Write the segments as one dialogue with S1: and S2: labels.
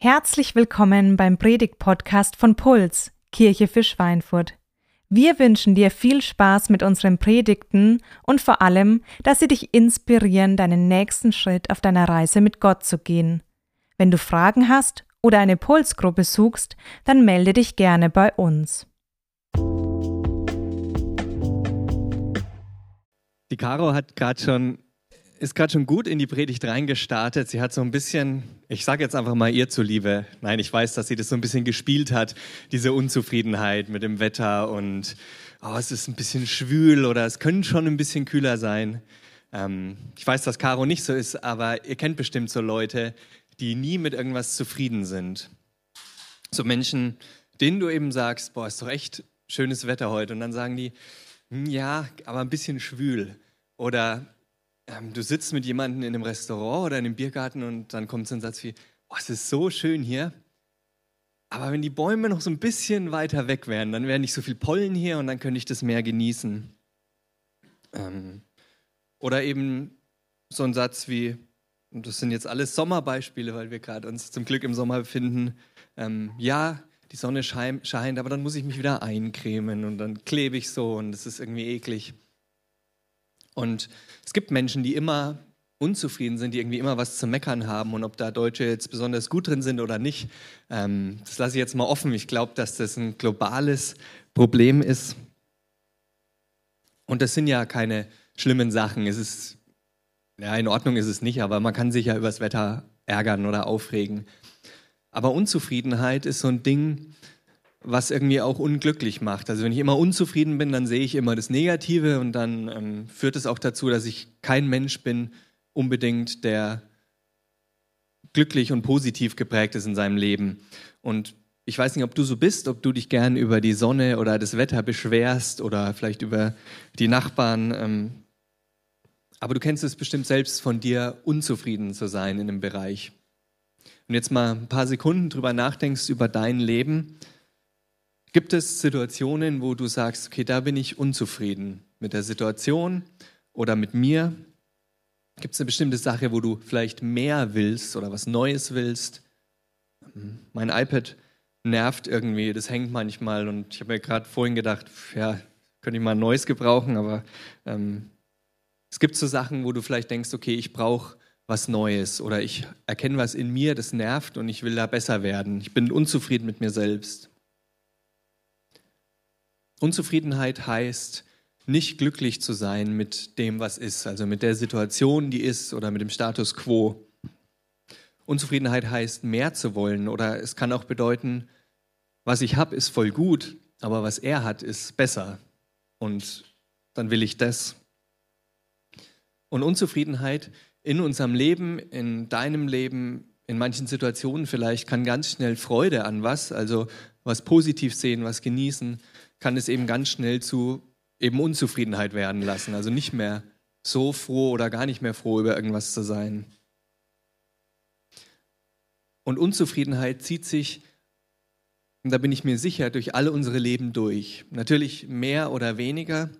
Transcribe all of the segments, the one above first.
S1: Herzlich willkommen beim Predigt-Podcast von Puls, Kirche für Schweinfurt. Wir wünschen dir viel Spaß mit unseren Predigten und vor allem, dass sie dich inspirieren, deinen nächsten Schritt auf deiner Reise mit Gott zu gehen. Wenn du Fragen hast oder eine Pulsgruppe suchst, dann melde dich gerne bei uns.
S2: Die Caro hat gerade schon ist gerade schon gut in die Predigt reingestartet. Sie hat so ein bisschen, ich sage jetzt einfach mal ihr zuliebe, nein, ich weiß, dass sie das so ein bisschen gespielt hat, diese Unzufriedenheit mit dem Wetter und oh, es ist ein bisschen schwül oder es könnte schon ein bisschen kühler sein. Ähm, ich weiß, dass Caro nicht so ist, aber ihr kennt bestimmt so Leute, die nie mit irgendwas zufrieden sind. So Menschen, denen du eben sagst, boah, ist doch echt schönes Wetter heute und dann sagen die, hm, ja, aber ein bisschen schwül oder ähm, du sitzt mit jemandem in einem Restaurant oder in einem Biergarten und dann kommt so ein Satz wie, oh, es ist so schön hier. Aber wenn die Bäume noch so ein bisschen weiter weg wären, dann wäre nicht so viel Pollen hier und dann könnte ich das mehr genießen. Ähm, oder eben so ein Satz wie, und das sind jetzt alles Sommerbeispiele, weil wir gerade uns zum Glück im Sommer befinden. Ähm, ja, die Sonne scheint, aber dann muss ich mich wieder eincremen und dann klebe ich so und es ist irgendwie eklig. Und es gibt Menschen, die immer unzufrieden sind, die irgendwie immer was zu meckern haben. Und ob da Deutsche jetzt besonders gut drin sind oder nicht, ähm, das lasse ich jetzt mal offen. Ich glaube, dass das ein globales Problem ist. Und das sind ja keine schlimmen Sachen. Es ist, ja, in Ordnung ist es nicht, aber man kann sich ja übers Wetter ärgern oder aufregen. Aber Unzufriedenheit ist so ein Ding, was irgendwie auch unglücklich macht. Also wenn ich immer unzufrieden bin, dann sehe ich immer das Negative und dann ähm, führt es auch dazu, dass ich kein Mensch bin, unbedingt, der glücklich und positiv geprägt ist in seinem Leben. Und ich weiß nicht, ob du so bist, ob du dich gern über die Sonne oder das Wetter beschwerst oder vielleicht über die Nachbarn. Ähm, aber du kennst es bestimmt selbst von dir, unzufrieden zu sein in einem Bereich. Und jetzt mal ein paar Sekunden drüber nachdenkst über dein Leben Gibt es Situationen, wo du sagst, okay, da bin ich unzufrieden mit der Situation oder mit mir? Gibt es eine bestimmte Sache, wo du vielleicht mehr willst oder was Neues willst? Mein iPad nervt irgendwie, das hängt manchmal und ich habe mir gerade vorhin gedacht, ja, könnte ich mal ein neues gebrauchen, aber ähm, es gibt so Sachen, wo du vielleicht denkst, okay, ich brauche was Neues oder ich erkenne was in mir, das nervt und ich will da besser werden. Ich bin unzufrieden mit mir selbst. Unzufriedenheit heißt, nicht glücklich zu sein mit dem, was ist, also mit der Situation, die ist oder mit dem Status quo. Unzufriedenheit heißt, mehr zu wollen oder es kann auch bedeuten, was ich habe, ist voll gut, aber was er hat, ist besser. Und dann will ich das. Und Unzufriedenheit in unserem Leben, in deinem Leben, in manchen Situationen vielleicht, kann ganz schnell Freude an was, also was positiv sehen, was genießen, kann es eben ganz schnell zu eben Unzufriedenheit werden lassen. Also nicht mehr so froh oder gar nicht mehr froh über irgendwas zu sein. Und Unzufriedenheit zieht sich, und da bin ich mir sicher, durch alle unsere Leben durch. Natürlich mehr oder weniger,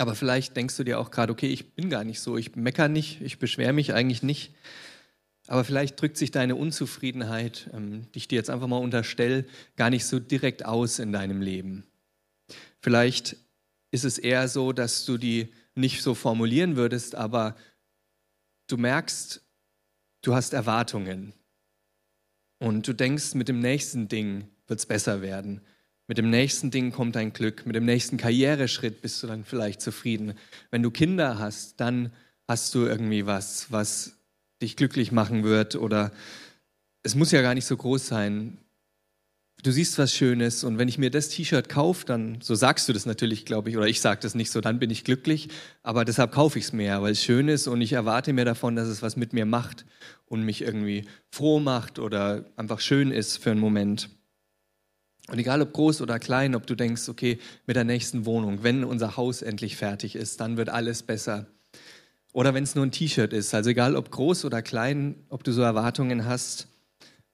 S2: aber vielleicht denkst du dir auch gerade, okay, ich bin gar nicht so, ich meckere nicht, ich beschwere mich eigentlich nicht. Aber vielleicht drückt sich deine Unzufriedenheit, ähm, die ich dir jetzt einfach mal unterstelle, gar nicht so direkt aus in deinem Leben. Vielleicht ist es eher so, dass du die nicht so formulieren würdest, aber du merkst, du hast Erwartungen. Und du denkst, mit dem nächsten Ding wird es besser werden. Mit dem nächsten Ding kommt dein Glück. Mit dem nächsten Karriereschritt bist du dann vielleicht zufrieden. Wenn du Kinder hast, dann hast du irgendwie was, was dich glücklich machen wird oder es muss ja gar nicht so groß sein. Du siehst was Schönes und wenn ich mir das T-Shirt kaufe, dann, so sagst du das natürlich, glaube ich, oder ich sage das nicht so, dann bin ich glücklich, aber deshalb kaufe ich es mir, weil es schön ist und ich erwarte mir davon, dass es was mit mir macht und mich irgendwie froh macht oder einfach schön ist für einen Moment. Und egal ob groß oder klein, ob du denkst, okay, mit der nächsten Wohnung, wenn unser Haus endlich fertig ist, dann wird alles besser. Oder wenn es nur ein T-Shirt ist, also egal ob groß oder klein, ob du so Erwartungen hast,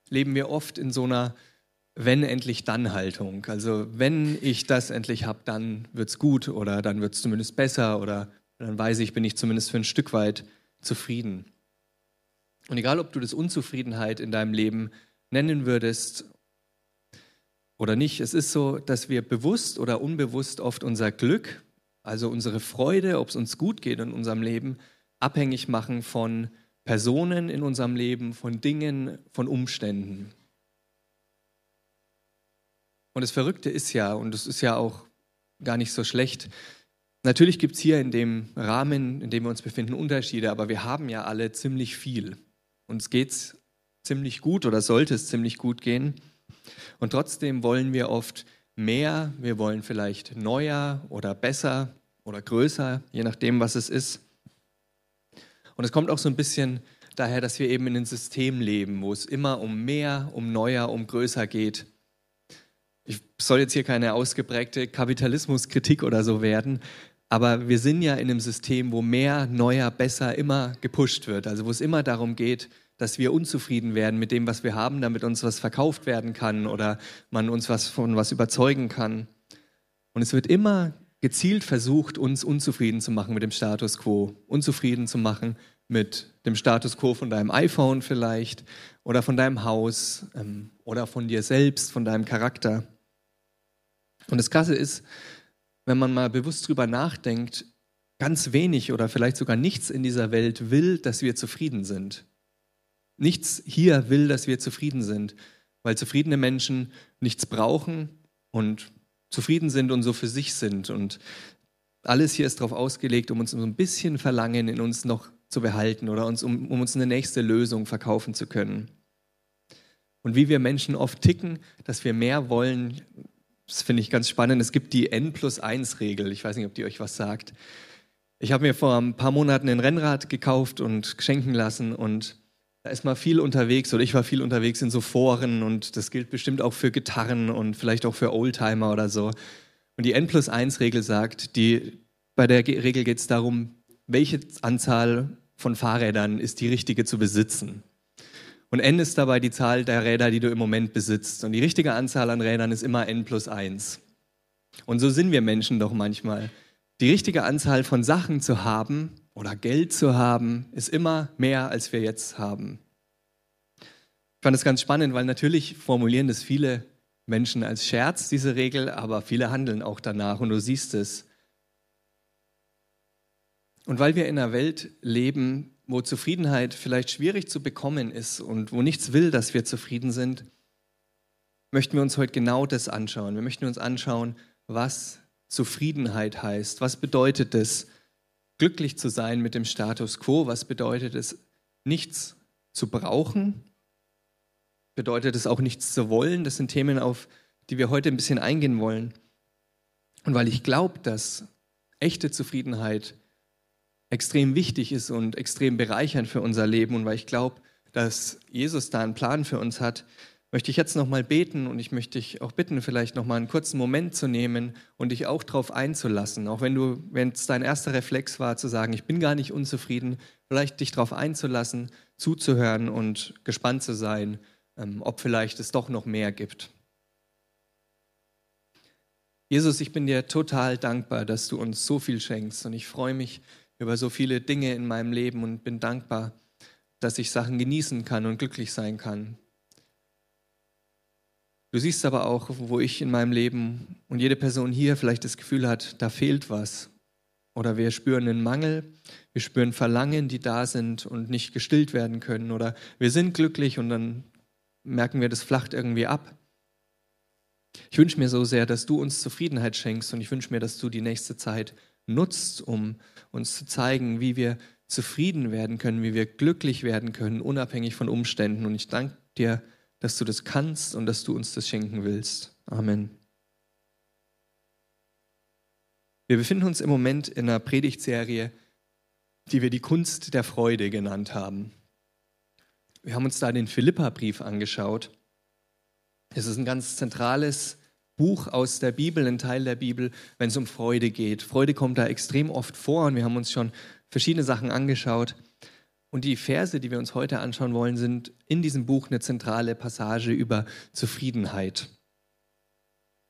S2: leben wir oft in so einer wenn endlich dann Haltung. Also wenn ich das endlich habe, dann wird es gut oder dann wird es zumindest besser oder dann weiß ich, bin ich zumindest für ein Stück weit zufrieden. Und egal, ob du das Unzufriedenheit in deinem Leben nennen würdest oder nicht, es ist so, dass wir bewusst oder unbewusst oft unser Glück, also unsere Freude, ob es uns gut geht in unserem Leben, abhängig machen von Personen in unserem Leben, von Dingen, von Umständen. Und das Verrückte ist ja, und es ist ja auch gar nicht so schlecht, natürlich gibt es hier in dem Rahmen, in dem wir uns befinden, Unterschiede, aber wir haben ja alle ziemlich viel. Uns geht es ziemlich gut oder sollte es ziemlich gut gehen. Und trotzdem wollen wir oft mehr, wir wollen vielleicht neuer oder besser oder größer, je nachdem, was es ist. Und es kommt auch so ein bisschen daher, dass wir eben in einem System leben, wo es immer um mehr, um neuer, um größer geht. Ich soll jetzt hier keine ausgeprägte Kapitalismuskritik oder so werden, aber wir sind ja in einem System, wo mehr, neuer, besser immer gepusht wird. Also wo es immer darum geht, dass wir unzufrieden werden mit dem, was wir haben, damit uns was verkauft werden kann oder man uns was von was überzeugen kann. Und es wird immer gezielt versucht, uns unzufrieden zu machen mit dem Status quo, unzufrieden zu machen mit dem Status quo von deinem iPhone vielleicht oder von deinem Haus ähm, oder von dir selbst, von deinem Charakter. Und das Krasse ist, wenn man mal bewusst drüber nachdenkt, ganz wenig oder vielleicht sogar nichts in dieser Welt will, dass wir zufrieden sind. Nichts hier will, dass wir zufrieden sind, weil zufriedene Menschen nichts brauchen und zufrieden sind und so für sich sind. Und alles hier ist darauf ausgelegt, um uns so ein bisschen Verlangen in uns noch zu behalten oder uns, um, um uns eine nächste Lösung verkaufen zu können. Und wie wir Menschen oft ticken, dass wir mehr wollen, das finde ich ganz spannend. Es gibt die N plus 1 Regel. Ich weiß nicht, ob die euch was sagt. Ich habe mir vor ein paar Monaten ein Rennrad gekauft und schenken lassen und da ist man viel unterwegs oder ich war viel unterwegs in so Foren und das gilt bestimmt auch für Gitarren und vielleicht auch für Oldtimer oder so. Und die N plus 1 Regel sagt, die, bei der Regel geht es darum, welche Anzahl von Fahrrädern ist die richtige zu besitzen. Und n ist dabei die Zahl der Räder, die du im Moment besitzt. Und die richtige Anzahl an Rädern ist immer n plus 1. Und so sind wir Menschen doch manchmal. Die richtige Anzahl von Sachen zu haben oder Geld zu haben, ist immer mehr, als wir jetzt haben. Ich fand es ganz spannend, weil natürlich formulieren das viele Menschen als Scherz, diese Regel, aber viele handeln auch danach und du siehst es. Und weil wir in einer Welt leben, wo Zufriedenheit vielleicht schwierig zu bekommen ist und wo nichts will, dass wir zufrieden sind, möchten wir uns heute genau das anschauen. Wir möchten uns anschauen, was Zufriedenheit heißt. Was bedeutet es, glücklich zu sein mit dem Status quo? Was bedeutet es, nichts zu brauchen? Bedeutet es auch nichts zu wollen? Das sind Themen, auf die wir heute ein bisschen eingehen wollen. Und weil ich glaube, dass echte Zufriedenheit extrem wichtig ist und extrem bereichernd für unser Leben und weil ich glaube, dass Jesus da einen Plan für uns hat, möchte ich jetzt nochmal beten und ich möchte dich auch bitten, vielleicht nochmal einen kurzen Moment zu nehmen und dich auch darauf einzulassen. Auch wenn du, wenn es dein erster Reflex war, zu sagen, ich bin gar nicht unzufrieden, vielleicht dich darauf einzulassen, zuzuhören und gespannt zu sein, ähm, ob vielleicht es doch noch mehr gibt. Jesus, ich bin dir total dankbar, dass du uns so viel schenkst und ich freue mich, über so viele Dinge in meinem Leben und bin dankbar, dass ich Sachen genießen kann und glücklich sein kann. Du siehst aber auch, wo ich in meinem Leben und jede Person hier vielleicht das Gefühl hat, da fehlt was. Oder wir spüren einen Mangel, wir spüren Verlangen, die da sind und nicht gestillt werden können. Oder wir sind glücklich und dann merken wir, das flacht irgendwie ab. Ich wünsche mir so sehr, dass du uns Zufriedenheit schenkst und ich wünsche mir, dass du die nächste Zeit nutzt, um uns zu zeigen, wie wir zufrieden werden können, wie wir glücklich werden können, unabhängig von Umständen. Und ich danke dir, dass du das kannst und dass du uns das schenken willst. Amen. Wir befinden uns im Moment in einer Predigtserie, die wir die Kunst der Freude genannt haben. Wir haben uns da den Philippa-Brief angeschaut. Es ist ein ganz zentrales Buch aus der Bibel, ein Teil der Bibel, wenn es um Freude geht. Freude kommt da extrem oft vor und wir haben uns schon verschiedene Sachen angeschaut. Und die Verse, die wir uns heute anschauen wollen, sind in diesem Buch eine zentrale Passage über Zufriedenheit.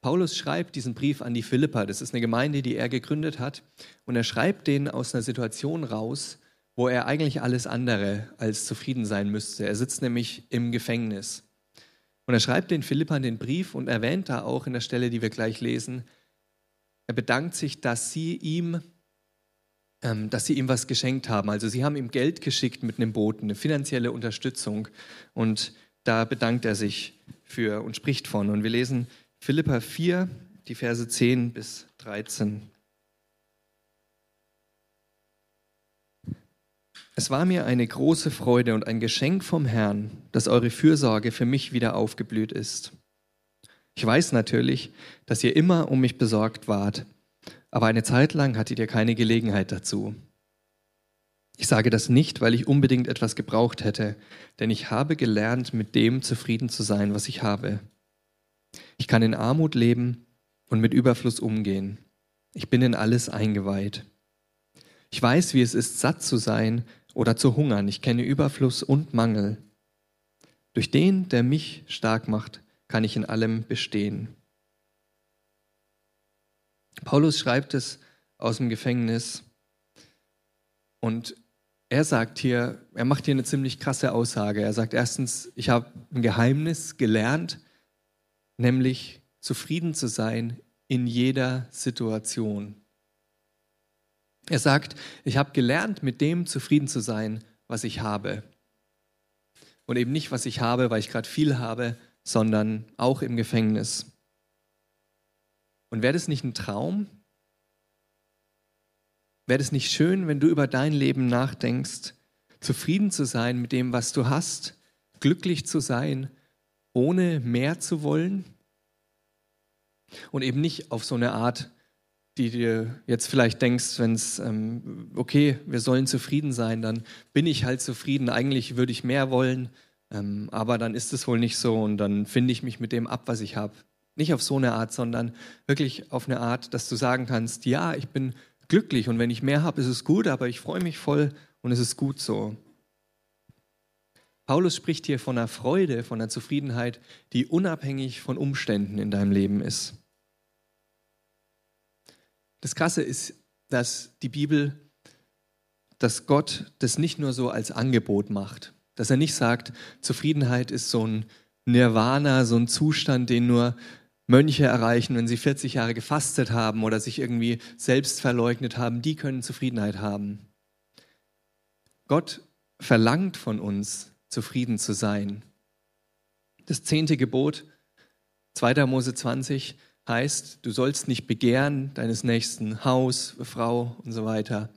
S2: Paulus schreibt diesen Brief an die Philippa. Das ist eine Gemeinde, die er gegründet hat. Und er schreibt den aus einer Situation raus, wo er eigentlich alles andere als zufrieden sein müsste. Er sitzt nämlich im Gefängnis. Und er schreibt den Philippern den Brief und erwähnt da auch in der Stelle, die wir gleich lesen, er bedankt sich, dass sie ihm, ähm, dass sie ihm was geschenkt haben. Also sie haben ihm Geld geschickt mit einem Boten, eine finanzielle Unterstützung. Und da bedankt er sich für und spricht von. Und wir lesen Philippa 4, die Verse 10 bis 13. Es war mir eine große Freude und ein Geschenk vom Herrn, dass eure Fürsorge für mich wieder aufgeblüht ist. Ich weiß natürlich, dass ihr immer um mich besorgt wart, aber eine Zeit lang hattet ihr keine Gelegenheit dazu. Ich sage das nicht, weil ich unbedingt etwas gebraucht hätte, denn ich habe gelernt, mit dem zufrieden zu sein, was ich habe. Ich kann in Armut leben und mit Überfluss umgehen. Ich bin in alles eingeweiht. Ich weiß, wie es ist, satt zu sein oder zu hungern. Ich kenne Überfluss und Mangel. Durch den, der mich stark macht, kann ich in allem bestehen. Paulus schreibt es aus dem Gefängnis und er sagt hier, er macht hier eine ziemlich krasse Aussage. Er sagt erstens, ich habe ein Geheimnis gelernt, nämlich zufrieden zu sein in jeder Situation. Er sagt, ich habe gelernt, mit dem zufrieden zu sein, was ich habe. Und eben nicht, was ich habe, weil ich gerade viel habe, sondern auch im Gefängnis. Und wäre das nicht ein Traum? Wäre das nicht schön, wenn du über dein Leben nachdenkst, zufrieden zu sein mit dem, was du hast, glücklich zu sein, ohne mehr zu wollen? Und eben nicht auf so eine Art, die dir jetzt vielleicht denkst, wenn es, ähm, okay, wir sollen zufrieden sein, dann bin ich halt zufrieden. Eigentlich würde ich mehr wollen, ähm, aber dann ist es wohl nicht so und dann finde ich mich mit dem ab, was ich habe. Nicht auf so eine Art, sondern wirklich auf eine Art, dass du sagen kannst, ja, ich bin glücklich und wenn ich mehr habe, ist es gut, aber ich freue mich voll und es ist gut so. Paulus spricht hier von einer Freude, von einer Zufriedenheit, die unabhängig von Umständen in deinem Leben ist. Das Krasse ist, dass die Bibel, dass Gott das nicht nur so als Angebot macht, dass er nicht sagt, Zufriedenheit ist so ein Nirvana, so ein Zustand, den nur Mönche erreichen, wenn sie 40 Jahre gefastet haben oder sich irgendwie selbst verleugnet haben, die können Zufriedenheit haben. Gott verlangt von uns, zufrieden zu sein. Das zehnte Gebot, 2. Mose 20, heißt, du sollst nicht begehren deines nächsten Haus, Frau und so weiter.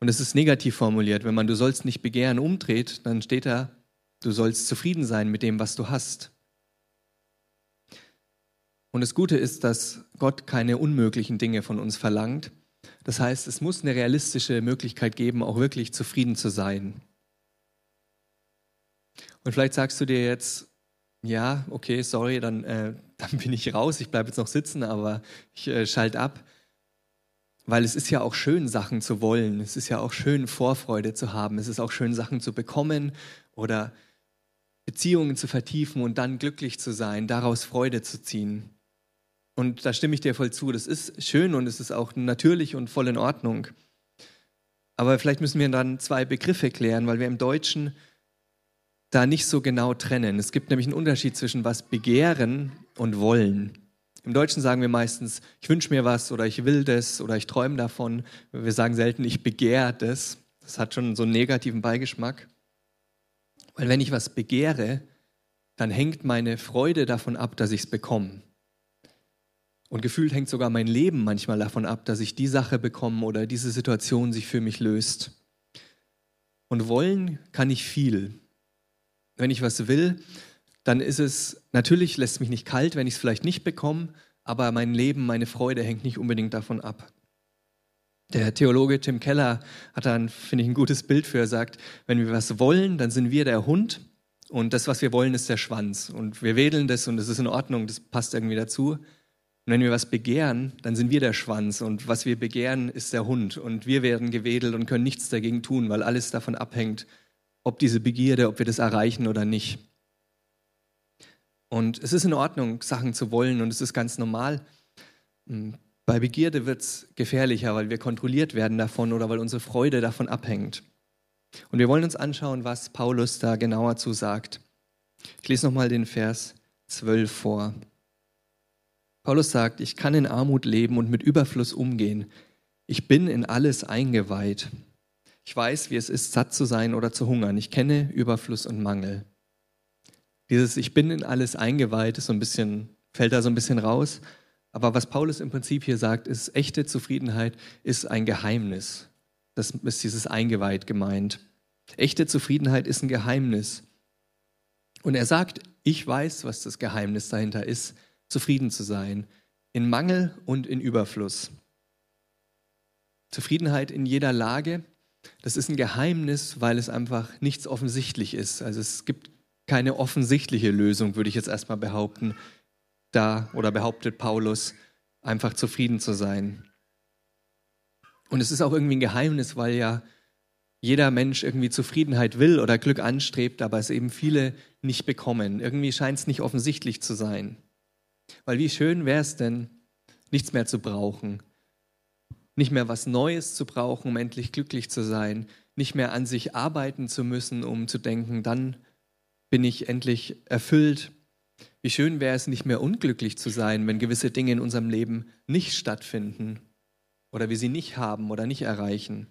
S2: Und es ist negativ formuliert. Wenn man du sollst nicht begehren umdreht, dann steht da, du sollst zufrieden sein mit dem, was du hast. Und das Gute ist, dass Gott keine unmöglichen Dinge von uns verlangt. Das heißt, es muss eine realistische Möglichkeit geben, auch wirklich zufrieden zu sein. Und vielleicht sagst du dir jetzt, ja, okay, sorry, dann, äh, dann bin ich raus, ich bleibe jetzt noch sitzen, aber ich äh, schalte ab. Weil es ist ja auch schön, Sachen zu wollen. Es ist ja auch schön, Vorfreude zu haben. Es ist auch schön, Sachen zu bekommen oder Beziehungen zu vertiefen und dann glücklich zu sein, daraus Freude zu ziehen. Und da stimme ich dir voll zu. Das ist schön und es ist auch natürlich und voll in Ordnung. Aber vielleicht müssen wir dann zwei Begriffe klären, weil wir im Deutschen da nicht so genau trennen. Es gibt nämlich einen Unterschied zwischen was begehren und wollen. Im Deutschen sagen wir meistens, ich wünsche mir was oder ich will das oder ich träume davon. Wir sagen selten, ich begehre das. Das hat schon so einen negativen Beigeschmack. Weil wenn ich was begehre, dann hängt meine Freude davon ab, dass ich es bekomme. Und gefühlt hängt sogar mein Leben manchmal davon ab, dass ich die Sache bekomme oder diese Situation sich für mich löst. Und wollen kann ich viel. Wenn ich was will, dann ist es, natürlich lässt es mich nicht kalt, wenn ich es vielleicht nicht bekomme, aber mein Leben, meine Freude hängt nicht unbedingt davon ab. Der Theologe Tim Keller hat da, finde ich, ein gutes Bild für. Er sagt, wenn wir was wollen, dann sind wir der Hund und das, was wir wollen, ist der Schwanz. Und wir wedeln das und das ist in Ordnung, das passt irgendwie dazu. Und wenn wir was begehren, dann sind wir der Schwanz und was wir begehren, ist der Hund. Und wir werden gewedelt und können nichts dagegen tun, weil alles davon abhängt, ob diese Begierde, ob wir das erreichen oder nicht. Und es ist in Ordnung, Sachen zu wollen und es ist ganz normal. Hm, bei Begierde wird es gefährlicher, weil wir kontrolliert werden davon oder weil unsere Freude davon abhängt. Und wir wollen uns anschauen, was Paulus da genauer zu sagt. Ich lese nochmal den Vers 12 vor. Paulus sagt, ich kann in Armut leben und mit Überfluss umgehen. Ich bin in alles eingeweiht. Ich weiß, wie es ist, satt zu sein oder zu hungern. Ich kenne Überfluss und Mangel. Dieses Ich bin in alles eingeweiht ist so ein bisschen, fällt da so ein bisschen raus. Aber was Paulus im Prinzip hier sagt, ist, echte Zufriedenheit ist ein Geheimnis. Das ist dieses eingeweiht gemeint. Echte Zufriedenheit ist ein Geheimnis. Und er sagt, ich weiß, was das Geheimnis dahinter ist, zufrieden zu sein, in Mangel und in Überfluss. Zufriedenheit in jeder Lage, das ist ein Geheimnis, weil es einfach nichts offensichtlich ist. Also es gibt keine offensichtliche Lösung, würde ich jetzt erstmal behaupten, da oder behauptet Paulus, einfach zufrieden zu sein. Und es ist auch irgendwie ein Geheimnis, weil ja jeder Mensch irgendwie Zufriedenheit will oder Glück anstrebt, aber es eben viele nicht bekommen. Irgendwie scheint es nicht offensichtlich zu sein. Weil wie schön wäre es denn, nichts mehr zu brauchen, nicht mehr was Neues zu brauchen, um endlich glücklich zu sein, nicht mehr an sich arbeiten zu müssen, um zu denken, dann bin ich endlich erfüllt. Wie schön wäre es, nicht mehr unglücklich zu sein, wenn gewisse Dinge in unserem Leben nicht stattfinden oder wir sie nicht haben oder nicht erreichen.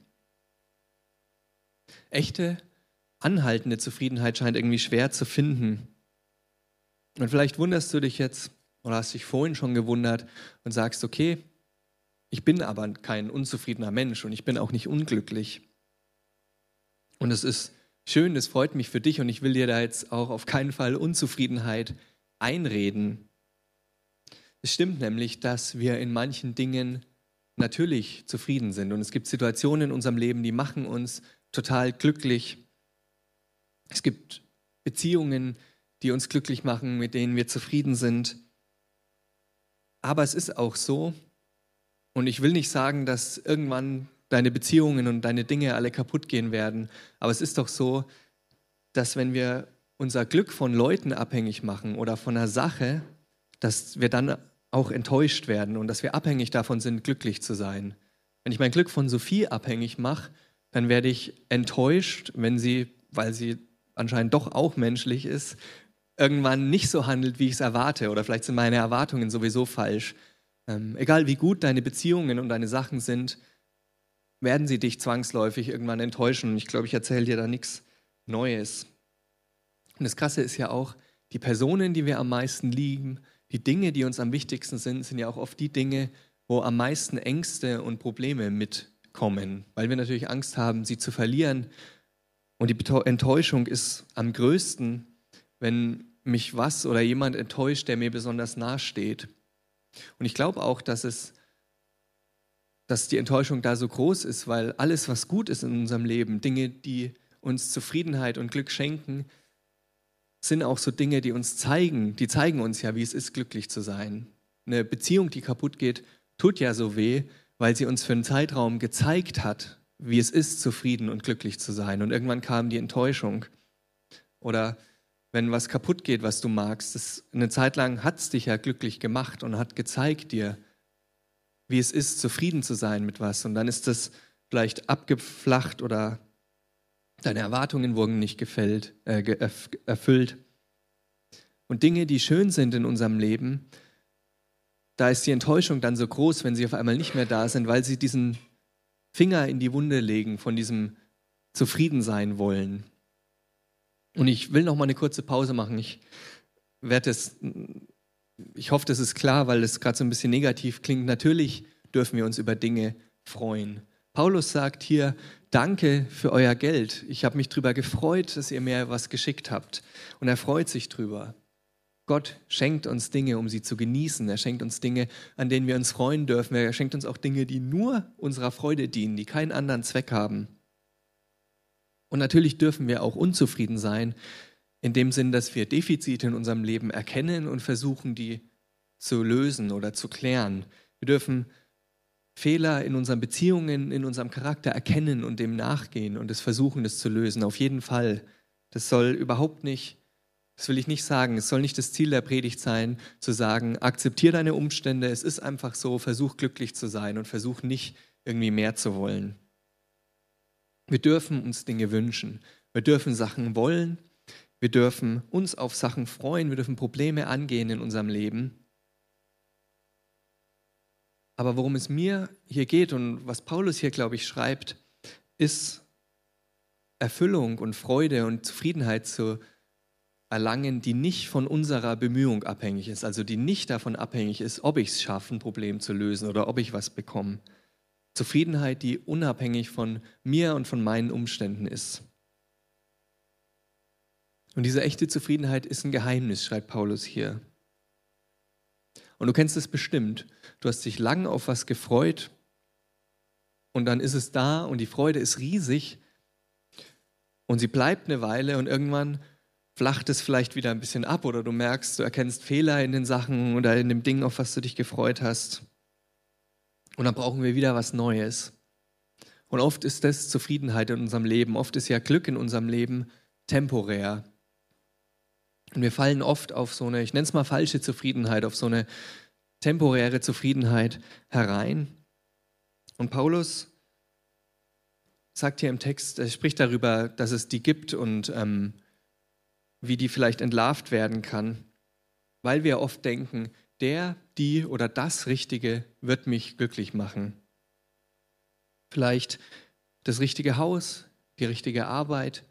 S2: Echte, anhaltende Zufriedenheit scheint irgendwie schwer zu finden. Und vielleicht wunderst du dich jetzt oder hast dich vorhin schon gewundert und sagst, okay, ich bin aber kein unzufriedener Mensch und ich bin auch nicht unglücklich. Und es ist schön, es freut mich für dich und ich will dir da jetzt auch auf keinen Fall Unzufriedenheit einreden. Es stimmt nämlich, dass wir in manchen Dingen natürlich zufrieden sind und es gibt Situationen in unserem Leben, die machen uns total glücklich. Es gibt Beziehungen, die uns glücklich machen, mit denen wir zufrieden sind. Aber es ist auch so, und ich will nicht sagen, dass irgendwann deine Beziehungen und deine Dinge alle kaputt gehen werden, aber es ist doch so, dass wenn wir unser Glück von Leuten abhängig machen oder von einer Sache, dass wir dann auch enttäuscht werden und dass wir abhängig davon sind, glücklich zu sein. Wenn ich mein Glück von Sophie abhängig mache, dann werde ich enttäuscht, wenn sie, weil sie anscheinend doch auch menschlich ist, irgendwann nicht so handelt, wie ich es erwarte. Oder vielleicht sind meine Erwartungen sowieso falsch. Ähm, egal wie gut deine Beziehungen und deine Sachen sind, werden sie dich zwangsläufig irgendwann enttäuschen. Und ich glaube, ich erzähle dir da nichts Neues. Und das Krasse ist ja auch, die Personen, die wir am meisten lieben, die Dinge, die uns am wichtigsten sind, sind ja auch oft die Dinge, wo am meisten Ängste und Probleme mitkommen, weil wir natürlich Angst haben, sie zu verlieren. Und die Enttäuschung ist am größten, wenn mich was oder jemand enttäuscht, der mir besonders nahe steht. Und ich glaube auch, dass es dass die Enttäuschung da so groß ist, weil alles, was gut ist in unserem Leben, Dinge, die uns Zufriedenheit und Glück schenken, sind auch so Dinge, die uns zeigen, die zeigen uns ja, wie es ist, glücklich zu sein. Eine Beziehung, die kaputt geht, tut ja so weh, weil sie uns für einen Zeitraum gezeigt hat, wie es ist, zufrieden und glücklich zu sein. Und irgendwann kam die Enttäuschung. Oder wenn was kaputt geht, was du magst, das, eine Zeit lang hat es dich ja glücklich gemacht und hat gezeigt dir, wie es ist, zufrieden zu sein mit was. Und dann ist das vielleicht abgeflacht oder deine Erwartungen wurden nicht gefällt, äh, erfüllt. Und Dinge, die schön sind in unserem Leben, da ist die Enttäuschung dann so groß, wenn sie auf einmal nicht mehr da sind, weil sie diesen Finger in die Wunde legen von diesem zufrieden sein wollen. Und ich will noch mal eine kurze Pause machen. Ich werde es, ich hoffe, das ist klar, weil es gerade so ein bisschen negativ klingt. Natürlich dürfen wir uns über Dinge freuen. Paulus sagt hier, danke für euer Geld. Ich habe mich darüber gefreut, dass ihr mir was geschickt habt. Und er freut sich drüber. Gott schenkt uns Dinge, um sie zu genießen. Er schenkt uns Dinge, an denen wir uns freuen dürfen. Er schenkt uns auch Dinge, die nur unserer Freude dienen, die keinen anderen Zweck haben. Und natürlich dürfen wir auch unzufrieden sein, in dem Sinn, dass wir Defizite in unserem Leben erkennen und versuchen, die zu lösen oder zu klären. Wir dürfen Fehler in unseren Beziehungen, in unserem Charakter erkennen und dem nachgehen und es versuchen, das zu lösen. Auf jeden Fall. Das soll überhaupt nicht, das will ich nicht sagen, es soll nicht das Ziel der Predigt sein, zu sagen, akzeptiere deine Umstände, es ist einfach so, versuch glücklich zu sein und versuch nicht irgendwie mehr zu wollen. Wir dürfen uns Dinge wünschen. Wir dürfen Sachen wollen. Wir dürfen uns auf Sachen freuen. Wir dürfen Probleme angehen in unserem Leben. Aber worum es mir hier geht und was Paulus hier, glaube ich, schreibt, ist Erfüllung und Freude und Zufriedenheit zu erlangen, die nicht von unserer Bemühung abhängig ist, also die nicht davon abhängig ist, ob ich es schaffe, ein Problem zu lösen oder ob ich was bekomme. Zufriedenheit, die unabhängig von mir und von meinen Umständen ist. Und diese echte Zufriedenheit ist ein Geheimnis, schreibt Paulus hier. Und du kennst es bestimmt. Du hast dich lang auf was gefreut und dann ist es da und die Freude ist riesig und sie bleibt eine Weile und irgendwann flacht es vielleicht wieder ein bisschen ab oder du merkst, du erkennst Fehler in den Sachen oder in dem Ding, auf was du dich gefreut hast. Und dann brauchen wir wieder was Neues. Und oft ist das Zufriedenheit in unserem Leben, oft ist ja Glück in unserem Leben temporär. Und wir fallen oft auf so eine, ich nenne es mal falsche Zufriedenheit, auf so eine temporäre Zufriedenheit herein. Und Paulus sagt hier im Text, er spricht darüber, dass es die gibt und ähm, wie die vielleicht entlarvt werden kann, weil wir oft denken, der, die oder das Richtige wird mich glücklich machen. Vielleicht das richtige Haus, die richtige Arbeit,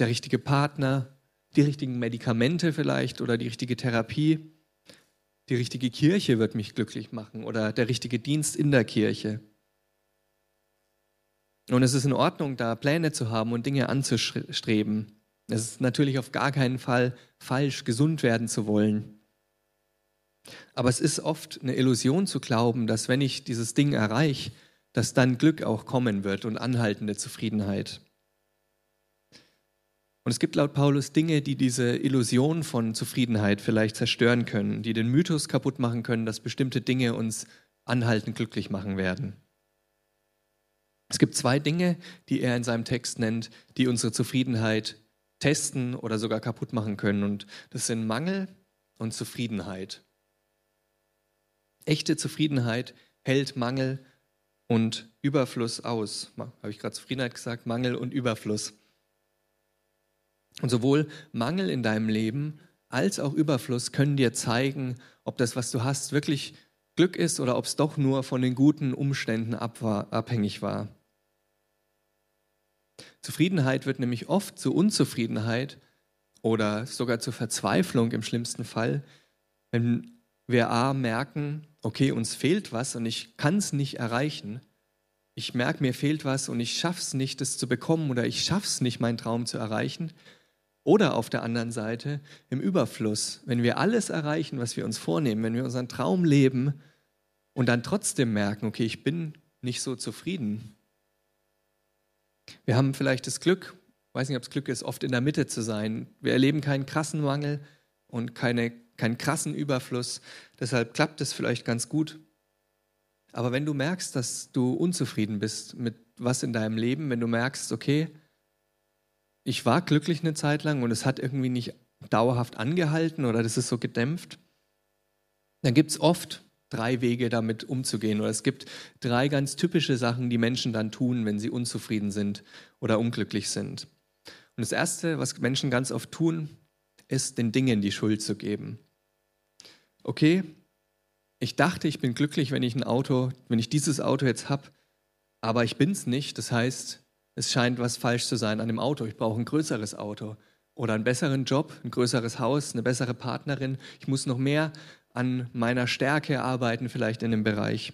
S2: der richtige Partner, die richtigen Medikamente vielleicht oder die richtige Therapie. Die richtige Kirche wird mich glücklich machen oder der richtige Dienst in der Kirche. Und es ist in Ordnung, da Pläne zu haben und Dinge anzustreben. Es ist natürlich auf gar keinen Fall falsch, gesund werden zu wollen. Aber es ist oft eine Illusion zu glauben, dass wenn ich dieses Ding erreiche, dass dann Glück auch kommen wird und anhaltende Zufriedenheit. Und es gibt laut Paulus Dinge, die diese Illusion von Zufriedenheit vielleicht zerstören können, die den Mythos kaputt machen können, dass bestimmte Dinge uns anhaltend glücklich machen werden. Es gibt zwei Dinge, die er in seinem Text nennt, die unsere Zufriedenheit testen oder sogar kaputt machen können. Und das sind Mangel und Zufriedenheit. Echte Zufriedenheit hält Mangel und Überfluss aus. Habe ich gerade Zufriedenheit gesagt? Mangel und Überfluss. Und sowohl Mangel in deinem Leben als auch Überfluss können dir zeigen, ob das, was du hast, wirklich Glück ist oder ob es doch nur von den guten Umständen abhängig war. Zufriedenheit wird nämlich oft zu Unzufriedenheit oder sogar zur Verzweiflung im schlimmsten Fall, wenn wir A merken, okay, uns fehlt was und ich kann es nicht erreichen. Ich merke, mir fehlt was und ich schaffe es nicht, das zu bekommen oder ich schaffe es nicht, meinen Traum zu erreichen. Oder auf der anderen Seite im Überfluss, wenn wir alles erreichen, was wir uns vornehmen, wenn wir unseren Traum leben und dann trotzdem merken, okay, ich bin nicht so zufrieden, wir haben vielleicht das Glück, weiß nicht, ob es Glück ist, oft in der Mitte zu sein. Wir erleben keinen krassen Mangel und keine, keinen krassen Überfluss. Deshalb klappt es vielleicht ganz gut. Aber wenn du merkst, dass du unzufrieden bist mit was in deinem Leben, wenn du merkst, okay, ich war glücklich eine Zeit lang und es hat irgendwie nicht dauerhaft angehalten oder das ist so gedämpft, dann gibt es oft drei Wege damit umzugehen. Oder es gibt drei ganz typische Sachen, die Menschen dann tun, wenn sie unzufrieden sind oder unglücklich sind. Und das Erste, was Menschen ganz oft tun, ist, den Dingen die Schuld zu geben. Okay, ich dachte, ich bin glücklich, wenn ich ein Auto, wenn ich dieses Auto jetzt habe, aber ich bin es nicht. Das heißt, es scheint was falsch zu sein an dem Auto. Ich brauche ein größeres Auto oder einen besseren Job, ein größeres Haus, eine bessere Partnerin. Ich muss noch mehr an meiner Stärke arbeiten, vielleicht in dem Bereich.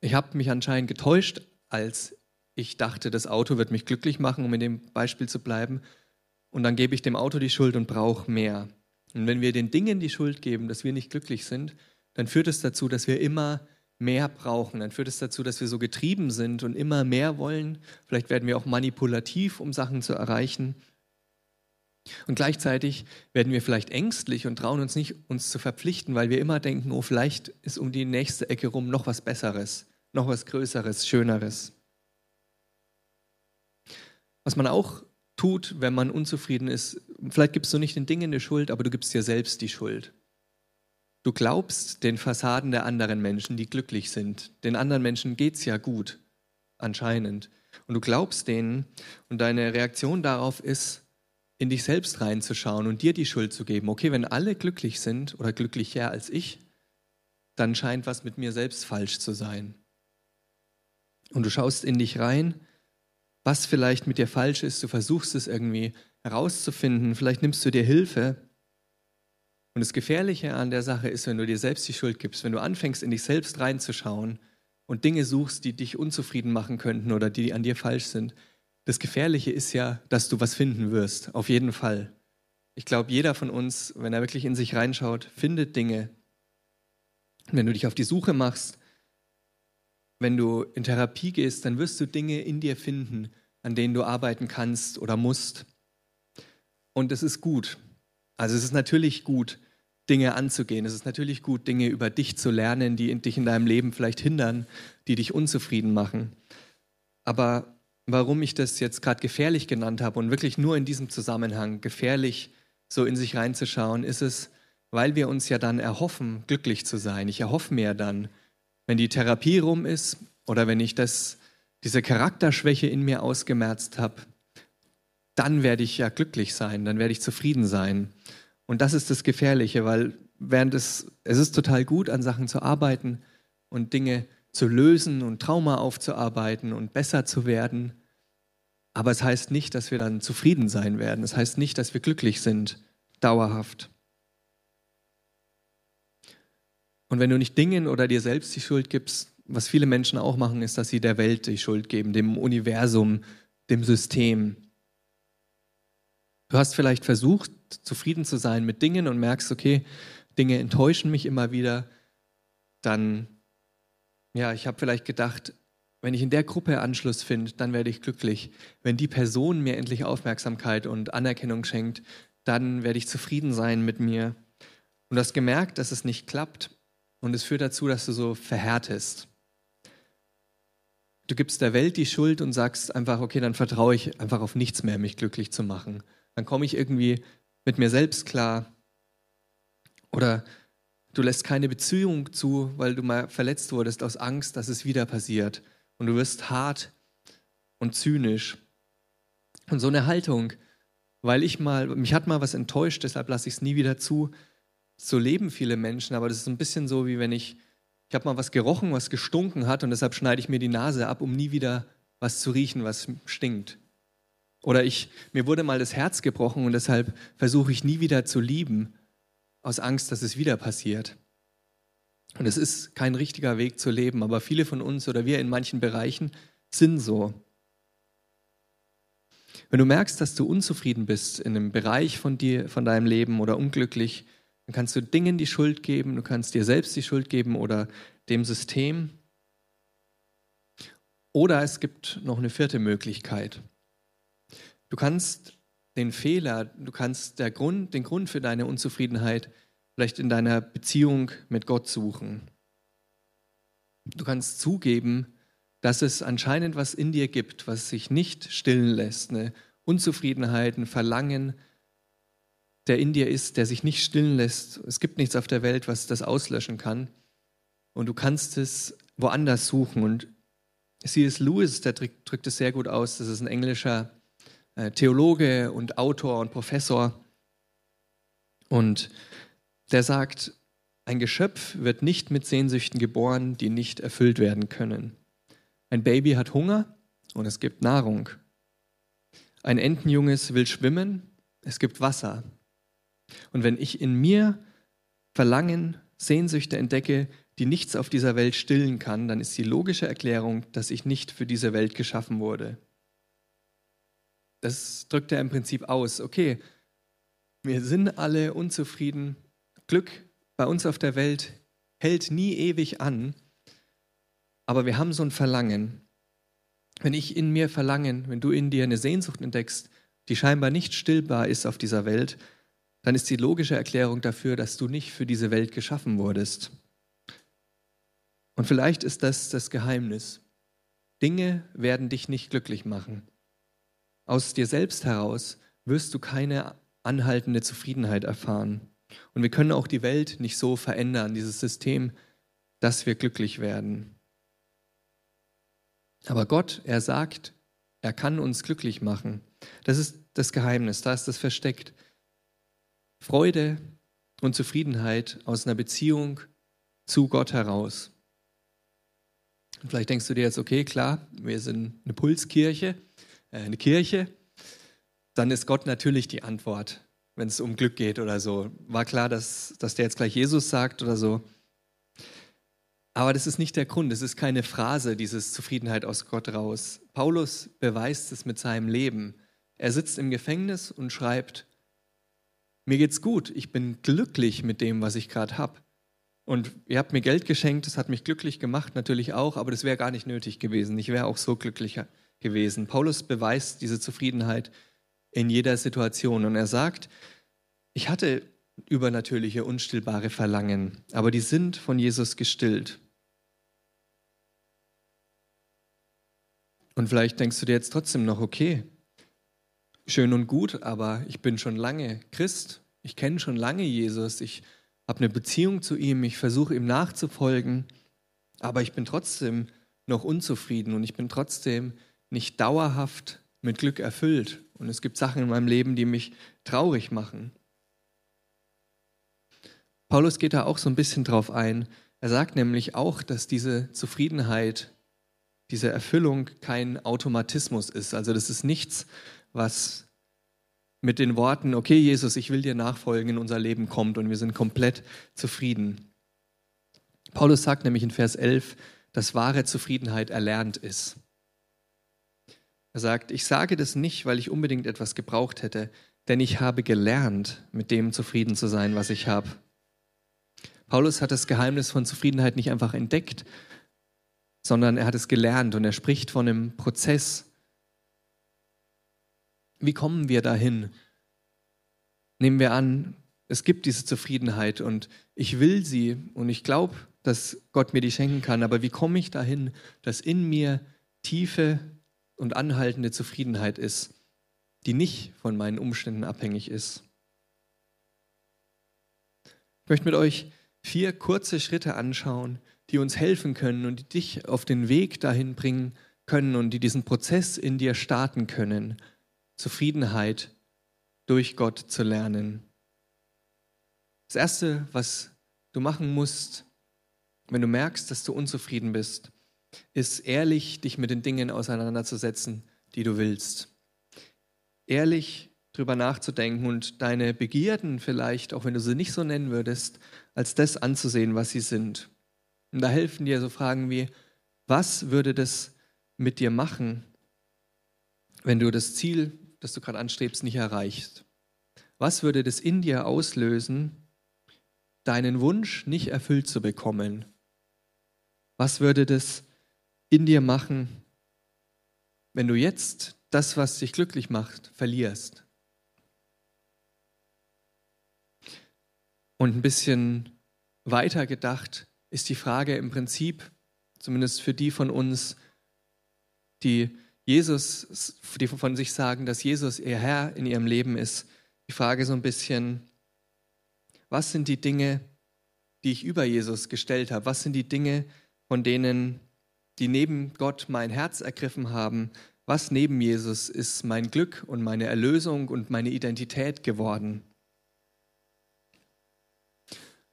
S2: Ich habe mich anscheinend getäuscht, als ich dachte, das Auto wird mich glücklich machen, um in dem Beispiel zu bleiben. Und dann gebe ich dem Auto die Schuld und brauche mehr. Und wenn wir den Dingen die Schuld geben, dass wir nicht glücklich sind, dann führt es dazu, dass wir immer mehr brauchen. Dann führt es dazu, dass wir so getrieben sind und immer mehr wollen. Vielleicht werden wir auch manipulativ, um Sachen zu erreichen. Und gleichzeitig werden wir vielleicht ängstlich und trauen uns nicht, uns zu verpflichten, weil wir immer denken, oh, vielleicht ist um die nächste Ecke rum noch was Besseres, noch was Größeres, Schöneres. Was man auch tut, wenn man unzufrieden ist, vielleicht gibst du nicht den Dingen die Schuld, aber du gibst dir selbst die Schuld. Du glaubst den Fassaden der anderen Menschen, die glücklich sind. Den anderen Menschen geht es ja gut. anscheinend. Und du glaubst denen und deine Reaktion darauf ist, in dich selbst reinzuschauen und dir die Schuld zu geben. Okay, wenn alle glücklich sind oder glücklicher als ich, dann scheint was mit mir selbst falsch zu sein. Und du schaust in dich rein, was vielleicht mit dir falsch ist, du versuchst es irgendwie herauszufinden, vielleicht nimmst du dir Hilfe. Und das Gefährliche an der Sache ist, wenn du dir selbst die Schuld gibst, wenn du anfängst, in dich selbst reinzuschauen und Dinge suchst, die dich unzufrieden machen könnten oder die an dir falsch sind. Das Gefährliche ist ja, dass du was finden wirst, auf jeden Fall. Ich glaube, jeder von uns, wenn er wirklich in sich reinschaut, findet Dinge. wenn du dich auf die Suche machst, wenn du in Therapie gehst, dann wirst du Dinge in dir finden, an denen du arbeiten kannst oder musst. Und es ist gut. Also es ist natürlich gut, Dinge anzugehen. Es ist natürlich gut, Dinge über dich zu lernen, die dich in deinem Leben vielleicht hindern, die dich unzufrieden machen. Aber warum ich das jetzt gerade gefährlich genannt habe und wirklich nur in diesem Zusammenhang gefährlich so in sich reinzuschauen, ist es, weil wir uns ja dann erhoffen, glücklich zu sein. Ich erhoffe mir dann, wenn die Therapie rum ist oder wenn ich das, diese Charakterschwäche in mir ausgemerzt habe, dann werde ich ja glücklich sein, dann werde ich zufrieden sein. Und das ist das Gefährliche, weil während es, es ist total gut, an Sachen zu arbeiten und Dinge zu lösen und Trauma aufzuarbeiten und besser zu werden. Aber es heißt nicht, dass wir dann zufrieden sein werden. Es heißt nicht, dass wir glücklich sind, dauerhaft. Und wenn du nicht Dingen oder dir selbst die Schuld gibst, was viele Menschen auch machen, ist, dass sie der Welt die Schuld geben, dem Universum, dem System. Du hast vielleicht versucht, zufrieden zu sein mit Dingen und merkst, okay, Dinge enttäuschen mich immer wieder, dann, ja, ich habe vielleicht gedacht, wenn ich in der Gruppe Anschluss finde, dann werde ich glücklich. Wenn die Person mir endlich Aufmerksamkeit und Anerkennung schenkt, dann werde ich zufrieden sein mit mir. Und du hast gemerkt, dass es nicht klappt und es führt dazu, dass du so verhärtest. Du gibst der Welt die Schuld und sagst einfach, okay, dann vertraue ich einfach auf nichts mehr, mich glücklich zu machen. Dann komme ich irgendwie mit mir selbst klar. Oder du lässt keine Beziehung zu, weil du mal verletzt wurdest aus Angst, dass es wieder passiert. Und du wirst hart und zynisch. Und so eine Haltung, weil ich mal, mich hat mal was enttäuscht, deshalb lasse ich es nie wieder zu. So leben viele Menschen, aber das ist ein bisschen so, wie wenn ich, ich habe mal was gerochen, was gestunken hat und deshalb schneide ich mir die Nase ab, um nie wieder was zu riechen, was stinkt. Oder ich, mir wurde mal das Herz gebrochen und deshalb versuche ich nie wieder zu lieben, aus Angst, dass es wieder passiert. Und es ist kein richtiger Weg zu leben, aber viele von uns oder wir in manchen Bereichen sind so. Wenn du merkst, dass du unzufrieden bist in einem Bereich von dir, von deinem Leben oder unglücklich, dann kannst du Dingen die Schuld geben, du kannst dir selbst die Schuld geben oder dem System. Oder es gibt noch eine vierte Möglichkeit. Du kannst den Fehler, du kannst der Grund, den Grund für deine Unzufriedenheit vielleicht in deiner Beziehung mit Gott suchen. Du kannst zugeben, dass es anscheinend was in dir gibt, was sich nicht stillen lässt, eine Unzufriedenheit, ein Verlangen, der in dir ist, der sich nicht stillen lässt. Es gibt nichts auf der Welt, was das auslöschen kann. Und du kannst es woanders suchen. Und C.S. Lewis, der drückt es sehr gut aus. Das ist ein englischer äh, Theologe und Autor und Professor. Und der sagt, ein Geschöpf wird nicht mit Sehnsüchten geboren, die nicht erfüllt werden können. Ein Baby hat Hunger und es gibt Nahrung. Ein Entenjunges will schwimmen, es gibt Wasser. Und wenn ich in mir Verlangen, Sehnsüchte entdecke, die nichts auf dieser Welt stillen kann, dann ist die logische Erklärung, dass ich nicht für diese Welt geschaffen wurde. Das drückt er im Prinzip aus. Okay, wir sind alle unzufrieden. Glück bei uns auf der Welt hält nie ewig an, aber wir haben so ein Verlangen. Wenn ich in mir Verlangen, wenn du in dir eine Sehnsucht entdeckst, die scheinbar nicht stillbar ist auf dieser Welt, dann ist die logische Erklärung dafür, dass du nicht für diese Welt geschaffen wurdest. Und vielleicht ist das das Geheimnis. Dinge werden dich nicht glücklich machen. Aus dir selbst heraus wirst du keine anhaltende Zufriedenheit erfahren. Und wir können auch die Welt nicht so verändern, dieses System, dass wir glücklich werden. Aber Gott, er sagt, er kann uns glücklich machen. Das ist das Geheimnis, da ist das versteckt. Freude und Zufriedenheit aus einer Beziehung zu Gott heraus. Und vielleicht denkst du dir jetzt, okay, klar, wir sind eine Pulskirche, äh, eine Kirche, dann ist Gott natürlich die Antwort, wenn es um Glück geht oder so. War klar, dass, dass der jetzt gleich Jesus sagt oder so. Aber das ist nicht der Grund, es ist keine Phrase, dieses Zufriedenheit aus Gott raus. Paulus beweist es mit seinem Leben. Er sitzt im Gefängnis und schreibt, mir geht's gut, ich bin glücklich mit dem, was ich gerade habe. Und ihr habt mir Geld geschenkt, das hat mich glücklich gemacht, natürlich auch, aber das wäre gar nicht nötig gewesen. Ich wäre auch so glücklicher gewesen. Paulus beweist diese Zufriedenheit in jeder Situation und er sagt, ich hatte übernatürliche, unstillbare Verlangen, aber die sind von Jesus gestillt. Und vielleicht denkst du dir jetzt trotzdem noch, okay, schön und gut, aber ich bin schon lange Christ, ich kenne schon lange Jesus, ich habe eine Beziehung zu ihm, ich versuche ihm nachzufolgen, aber ich bin trotzdem noch unzufrieden und ich bin trotzdem nicht dauerhaft mit Glück erfüllt. Und es gibt Sachen in meinem Leben, die mich traurig machen. Paulus geht da auch so ein bisschen drauf ein. Er sagt nämlich auch, dass diese Zufriedenheit, diese Erfüllung kein Automatismus ist. Also das ist nichts, was mit den Worten, okay Jesus, ich will dir nachfolgen, in unser Leben kommt und wir sind komplett zufrieden. Paulus sagt nämlich in Vers 11, dass wahre Zufriedenheit erlernt ist. Er sagt, ich sage das nicht, weil ich unbedingt etwas gebraucht hätte, denn ich habe gelernt, mit dem zufrieden zu sein, was ich habe. Paulus hat das Geheimnis von Zufriedenheit nicht einfach entdeckt, sondern er hat es gelernt und er spricht von einem Prozess, wie kommen wir dahin? Nehmen wir an, es gibt diese Zufriedenheit und ich will sie und ich glaube, dass Gott mir die schenken kann, aber wie komme ich dahin, dass in mir tiefe und anhaltende Zufriedenheit ist, die nicht von meinen Umständen abhängig ist? Ich möchte mit euch vier kurze Schritte anschauen, die uns helfen können und die dich auf den Weg dahin bringen können und die diesen Prozess in dir starten können, Zufriedenheit durch Gott zu lernen. Das Erste, was du machen musst, wenn du merkst, dass du unzufrieden bist, ist ehrlich, dich mit den Dingen auseinanderzusetzen, die du willst. Ehrlich drüber nachzudenken und deine Begierden vielleicht, auch wenn du sie nicht so nennen würdest, als das anzusehen, was sie sind. Und da helfen dir so Fragen wie, was würde das mit dir machen, wenn du das Ziel das du gerade anstrebst, nicht erreichst? Was würde das in dir auslösen, deinen Wunsch nicht erfüllt zu bekommen? Was würde das in dir machen, wenn du jetzt das, was dich glücklich macht, verlierst? Und ein bisschen weiter gedacht ist die Frage im Prinzip, zumindest für die von uns, die Jesus, die von sich sagen, dass Jesus ihr Herr in ihrem Leben ist, die Frage so ein bisschen, was sind die Dinge, die ich über Jesus gestellt habe? Was sind die Dinge, von denen, die neben Gott mein Herz ergriffen haben? Was neben Jesus ist mein Glück und meine Erlösung und meine Identität geworden?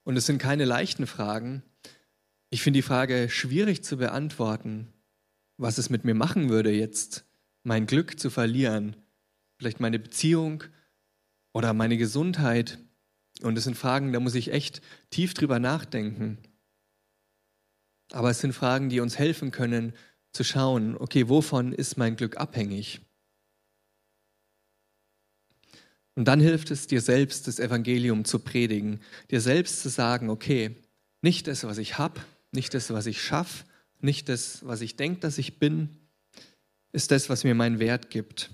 S2: Und es sind keine leichten Fragen. Ich finde die Frage schwierig zu beantworten, was es mit mir machen würde, jetzt mein Glück zu verlieren, vielleicht meine Beziehung oder meine Gesundheit. Und das sind Fragen, da muss ich echt tief drüber nachdenken. Aber es sind Fragen, die uns helfen können zu schauen, okay, wovon ist mein Glück abhängig? Und dann hilft es dir selbst, das Evangelium zu predigen, dir selbst zu sagen, okay, nicht das, was ich habe, nicht das, was ich schaffe, nicht das, was ich denke, dass ich bin, ist das, was mir meinen Wert gibt,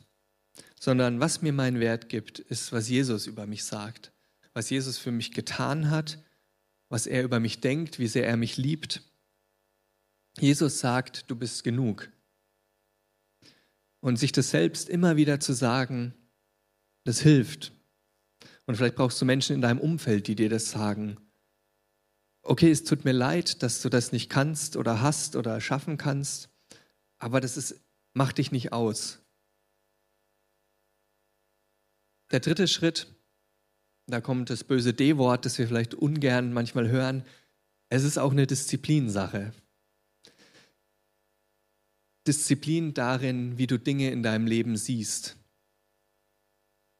S2: sondern was mir meinen Wert gibt, ist, was Jesus über mich sagt, was Jesus für mich getan hat, was er über mich denkt, wie sehr er mich liebt. Jesus sagt, du bist genug. Und sich das selbst immer wieder zu sagen, das hilft. Und vielleicht brauchst du Menschen in deinem Umfeld, die dir das sagen okay, es tut mir leid, dass du das nicht kannst oder hast oder schaffen kannst, aber das ist, macht dich nicht aus. Der dritte Schritt, da kommt das böse D-Wort, das wir vielleicht ungern manchmal hören. Es ist auch eine Disziplinsache. Disziplin darin, wie du Dinge in deinem Leben siehst.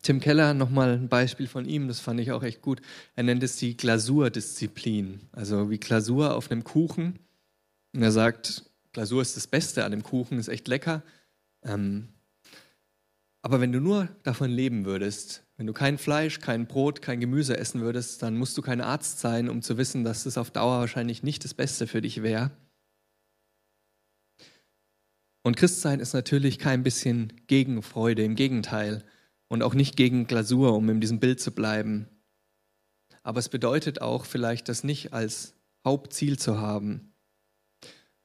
S2: Tim Keller, nochmal ein Beispiel von ihm, das fand ich auch echt gut. Er nennt es die Glasurdisziplin, also wie Glasur auf einem Kuchen. Und er sagt, Glasur ist das Beste an dem Kuchen, ist echt lecker. Ähm, aber wenn du nur davon leben würdest, wenn du kein Fleisch, kein Brot, kein Gemüse essen würdest, dann musst du kein Arzt sein, um zu wissen, dass es auf Dauer wahrscheinlich nicht das Beste für dich wäre. Und Christsein ist natürlich kein bisschen gegen Freude, im Gegenteil. Und auch nicht gegen Glasur, um in diesem Bild zu bleiben. Aber es bedeutet auch vielleicht, das nicht als Hauptziel zu haben.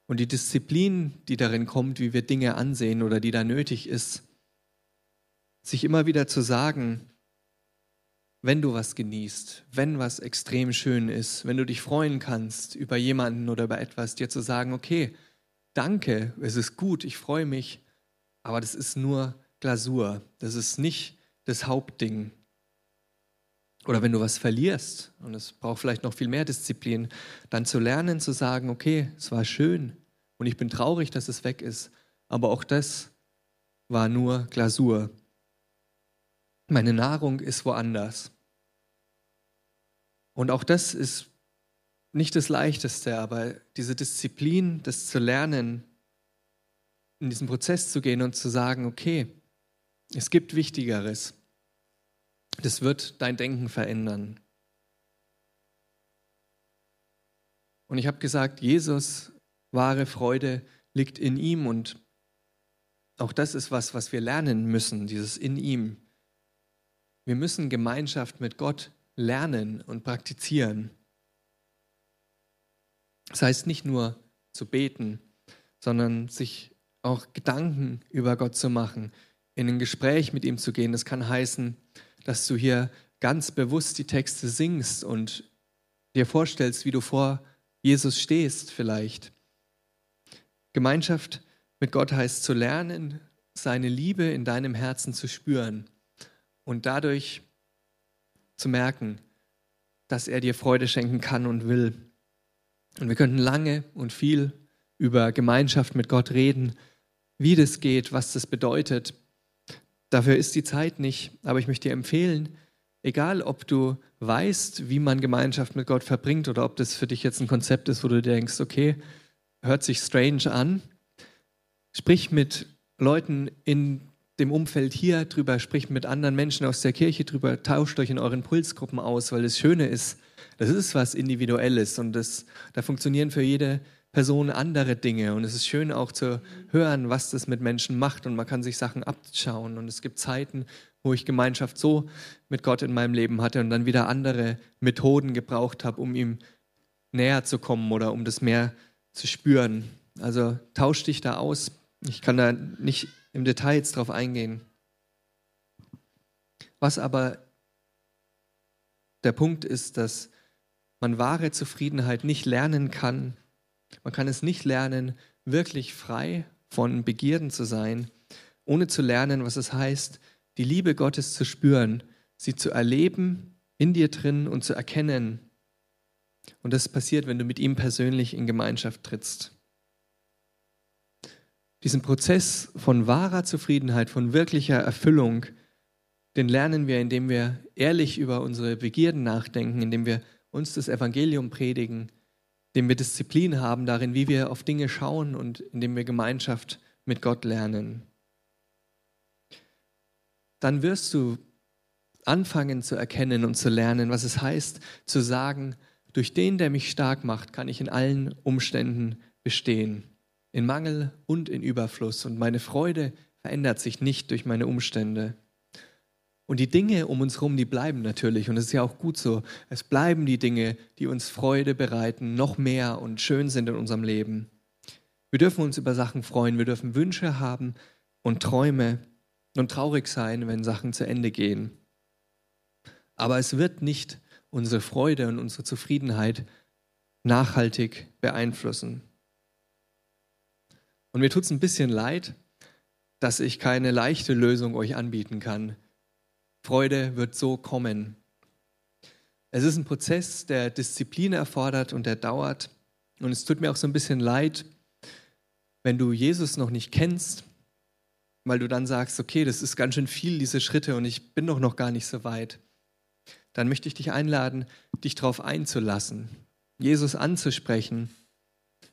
S2: Und die Disziplin, die darin kommt, wie wir Dinge ansehen oder die da nötig ist, sich immer wieder zu sagen, wenn du was genießt, wenn was extrem schön ist, wenn du dich freuen kannst über jemanden oder über etwas, dir zu sagen, okay, danke, es ist gut, ich freue mich, aber das ist nur Glasur, das ist nicht das Hauptding. Oder wenn du was verlierst, und es braucht vielleicht noch viel mehr Disziplin, dann zu lernen, zu sagen, okay, es war schön und ich bin traurig, dass es weg ist, aber auch das war nur Glasur. Meine Nahrung ist woanders. Und auch das ist nicht das Leichteste, aber diese Disziplin, das zu lernen, in diesen Prozess zu gehen und zu sagen, okay, es gibt Wichtigeres. Das wird dein Denken verändern. Und ich habe gesagt, Jesus, wahre Freude liegt in ihm und auch das ist was, was wir lernen müssen, dieses in ihm. Wir müssen Gemeinschaft mit Gott lernen und praktizieren. Das heißt nicht nur zu beten, sondern sich auch Gedanken über Gott zu machen, in ein Gespräch mit ihm zu gehen. Das kann heißen, dass du hier ganz bewusst die Texte singst und dir vorstellst, wie du vor Jesus stehst vielleicht. Gemeinschaft mit Gott heißt zu lernen, seine Liebe in deinem Herzen zu spüren und dadurch zu merken, dass er dir Freude schenken kann und will. Und wir könnten lange und viel über Gemeinschaft mit Gott reden, wie das geht, was das bedeutet. Dafür ist die Zeit nicht, aber ich möchte dir empfehlen, egal ob du weißt, wie man Gemeinschaft mit Gott verbringt oder ob das für dich jetzt ein Konzept ist, wo du denkst, okay, hört sich strange an, sprich mit Leuten in dem Umfeld hier drüber, sprich mit anderen Menschen aus der Kirche drüber, tauscht euch in euren Pulsgruppen aus, weil das Schöne ist, das ist was Individuelles und das, da funktionieren für jede Person andere Dinge. Und es ist schön auch zu hören, was das mit Menschen macht. Und man kann sich Sachen abschauen. Und es gibt Zeiten, wo ich Gemeinschaft so mit Gott in meinem Leben hatte und dann wieder andere Methoden gebraucht habe, um ihm näher zu kommen oder um das mehr zu spüren. Also tausch dich da aus. Ich kann da nicht im Detail jetzt drauf eingehen. Was aber der Punkt ist, dass man wahre Zufriedenheit nicht lernen kann, man kann es nicht lernen, wirklich frei von Begierden zu sein, ohne zu lernen, was es heißt, die Liebe Gottes zu spüren, sie zu erleben in dir drin und zu erkennen. Und das passiert, wenn du mit ihm persönlich in Gemeinschaft trittst. Diesen Prozess von wahrer Zufriedenheit, von wirklicher Erfüllung, den lernen wir, indem wir ehrlich über unsere Begierden nachdenken, indem wir uns das Evangelium predigen, indem wir Disziplin haben darin, wie wir auf Dinge schauen und indem wir Gemeinschaft mit Gott lernen. Dann wirst du anfangen zu erkennen und zu lernen, was es heißt, zu sagen, durch den, der mich stark macht, kann ich in allen Umständen bestehen, in Mangel und in Überfluss. Und meine Freude verändert sich nicht durch meine Umstände. Und die Dinge um uns herum, die bleiben natürlich. Und es ist ja auch gut so. Es bleiben die Dinge, die uns Freude bereiten, noch mehr und schön sind in unserem Leben. Wir dürfen uns über Sachen freuen. Wir dürfen Wünsche haben und Träume und traurig sein, wenn Sachen zu Ende gehen. Aber es wird nicht unsere Freude und unsere Zufriedenheit nachhaltig beeinflussen. Und mir tut es ein bisschen leid, dass ich keine leichte Lösung euch anbieten kann. Freude wird so kommen. Es ist ein Prozess, der Disziplin erfordert und der dauert. Und es tut mir auch so ein bisschen leid, wenn du Jesus noch nicht kennst, weil du dann sagst, okay, das ist ganz schön viel, diese Schritte, und ich bin doch noch gar nicht so weit. Dann möchte ich dich einladen, dich darauf einzulassen, Jesus anzusprechen,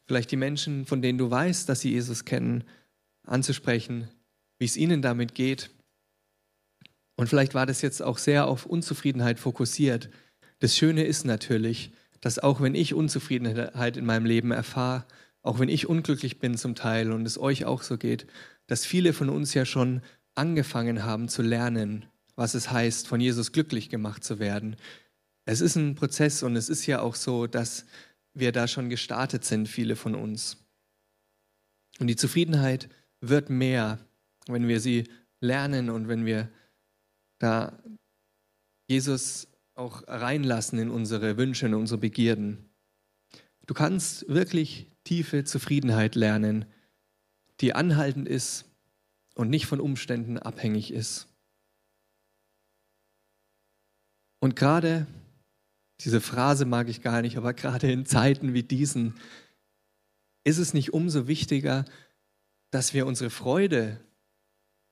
S2: vielleicht die Menschen, von denen du weißt, dass sie Jesus kennen, anzusprechen, wie es ihnen damit geht. Und vielleicht war das jetzt auch sehr auf Unzufriedenheit fokussiert. Das Schöne ist natürlich, dass auch wenn ich Unzufriedenheit in meinem Leben erfahre, auch wenn ich unglücklich bin zum Teil und es euch auch so geht, dass viele von uns ja schon angefangen haben zu lernen, was es heißt, von Jesus glücklich gemacht zu werden. Es ist ein Prozess und es ist ja auch so, dass wir da schon gestartet sind, viele von uns. Und die Zufriedenheit wird mehr, wenn wir sie lernen und wenn wir da Jesus auch reinlassen in unsere Wünsche, in unsere Begierden. Du kannst wirklich tiefe Zufriedenheit lernen, die anhaltend ist und nicht von Umständen abhängig ist. Und gerade, diese Phrase mag ich gar nicht, aber gerade in Zeiten wie diesen ist es nicht umso wichtiger, dass wir unsere Freude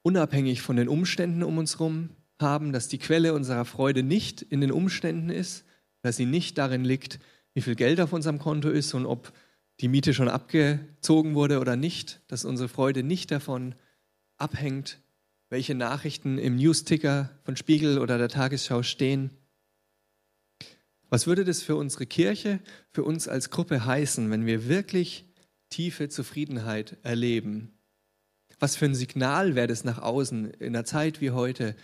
S2: unabhängig von den Umständen um uns herum haben, dass die Quelle unserer Freude nicht in den Umständen ist, dass sie nicht darin liegt, wie viel Geld auf unserem Konto ist und ob die Miete schon abgezogen wurde oder nicht, dass unsere Freude nicht davon abhängt, welche Nachrichten im Newsticker von Spiegel oder der Tagesschau stehen. Was würde das für unsere Kirche, für uns als Gruppe heißen, wenn wir wirklich tiefe Zufriedenheit erleben? Was für ein Signal wäre das nach außen in einer Zeit wie heute,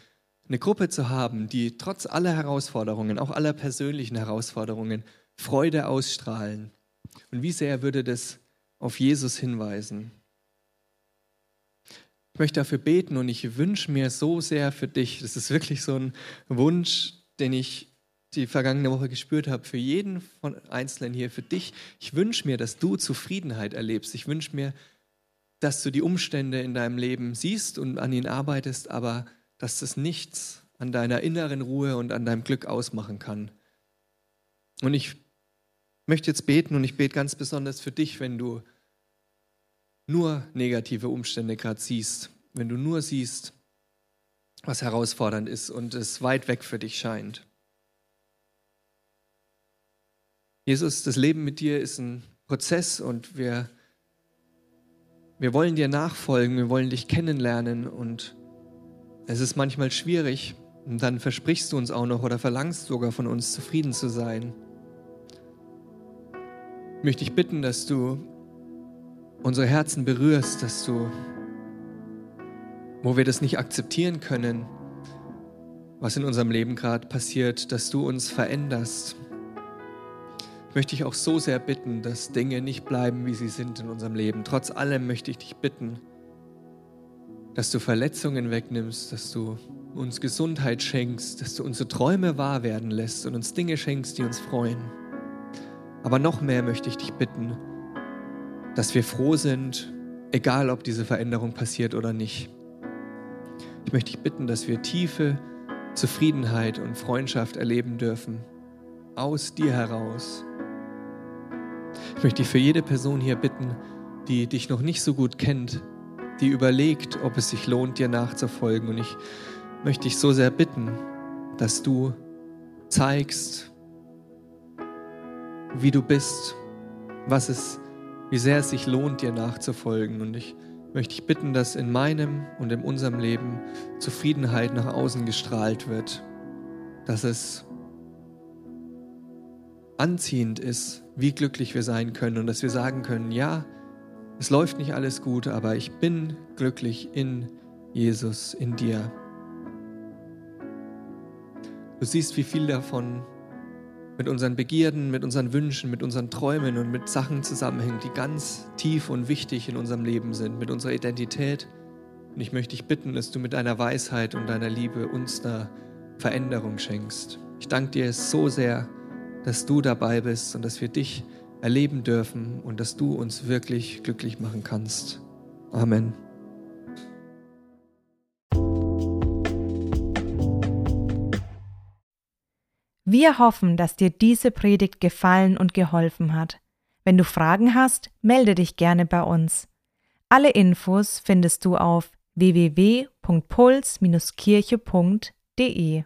S2: eine Gruppe zu haben, die trotz aller Herausforderungen, auch aller persönlichen Herausforderungen, Freude ausstrahlen. Und wie sehr würde das auf Jesus hinweisen? Ich möchte dafür beten und ich wünsche mir so sehr für dich, das ist wirklich so ein Wunsch, den ich die vergangene Woche gespürt habe, für jeden von Einzelnen hier, für dich. Ich wünsche mir, dass du Zufriedenheit erlebst. Ich wünsche mir, dass du die Umstände in deinem Leben siehst und an ihnen arbeitest, aber dass das nichts an deiner inneren Ruhe und an deinem Glück ausmachen kann. Und ich möchte jetzt beten und ich bete ganz besonders für dich, wenn du nur negative Umstände gerade siehst, wenn du nur siehst, was herausfordernd ist und es weit weg für dich scheint. Jesus, das Leben mit dir ist ein Prozess und wir, wir wollen dir nachfolgen, wir wollen dich kennenlernen und es ist manchmal schwierig und dann versprichst du uns auch noch oder verlangst sogar von uns, zufrieden zu sein. Ich möchte dich bitten, dass du unsere Herzen berührst, dass du, wo wir das nicht akzeptieren können, was in unserem Leben gerade passiert, dass du uns veränderst. Ich möchte dich auch so sehr bitten, dass Dinge nicht bleiben, wie sie sind in unserem Leben. Trotz allem möchte ich dich bitten, dass du Verletzungen wegnimmst, dass du uns Gesundheit schenkst, dass du unsere Träume wahr werden lässt und uns Dinge schenkst, die uns freuen. Aber noch mehr möchte ich dich bitten, dass wir froh sind, egal ob diese Veränderung passiert oder nicht. Ich möchte dich bitten, dass wir tiefe Zufriedenheit und Freundschaft erleben dürfen, aus dir heraus. Ich möchte dich für jede Person hier bitten, die dich noch nicht so gut kennt, die überlegt, ob es sich lohnt, dir nachzufolgen. Und ich möchte dich so sehr bitten, dass du zeigst, wie du bist, was es, wie sehr es sich lohnt, dir nachzufolgen. Und ich möchte dich bitten, dass in meinem und in unserem Leben Zufriedenheit nach außen gestrahlt wird, dass es anziehend ist, wie glücklich wir sein können und dass wir sagen können, ja, es läuft nicht alles gut, aber ich bin glücklich in Jesus, in dir. Du siehst, wie viel davon mit unseren Begierden, mit unseren Wünschen, mit unseren Träumen und mit Sachen zusammenhängt, die ganz tief und wichtig in unserem Leben sind, mit unserer Identität. Und ich möchte dich bitten, dass du mit deiner Weisheit und deiner Liebe uns da Veränderung schenkst. Ich danke dir so sehr, dass du dabei bist und dass wir dich erleben dürfen und dass du uns wirklich glücklich machen kannst. Amen.
S1: Wir hoffen, dass dir diese Predigt gefallen und geholfen hat. Wenn du Fragen hast, melde dich gerne bei uns. Alle Infos findest du auf www.puls-kirche.de.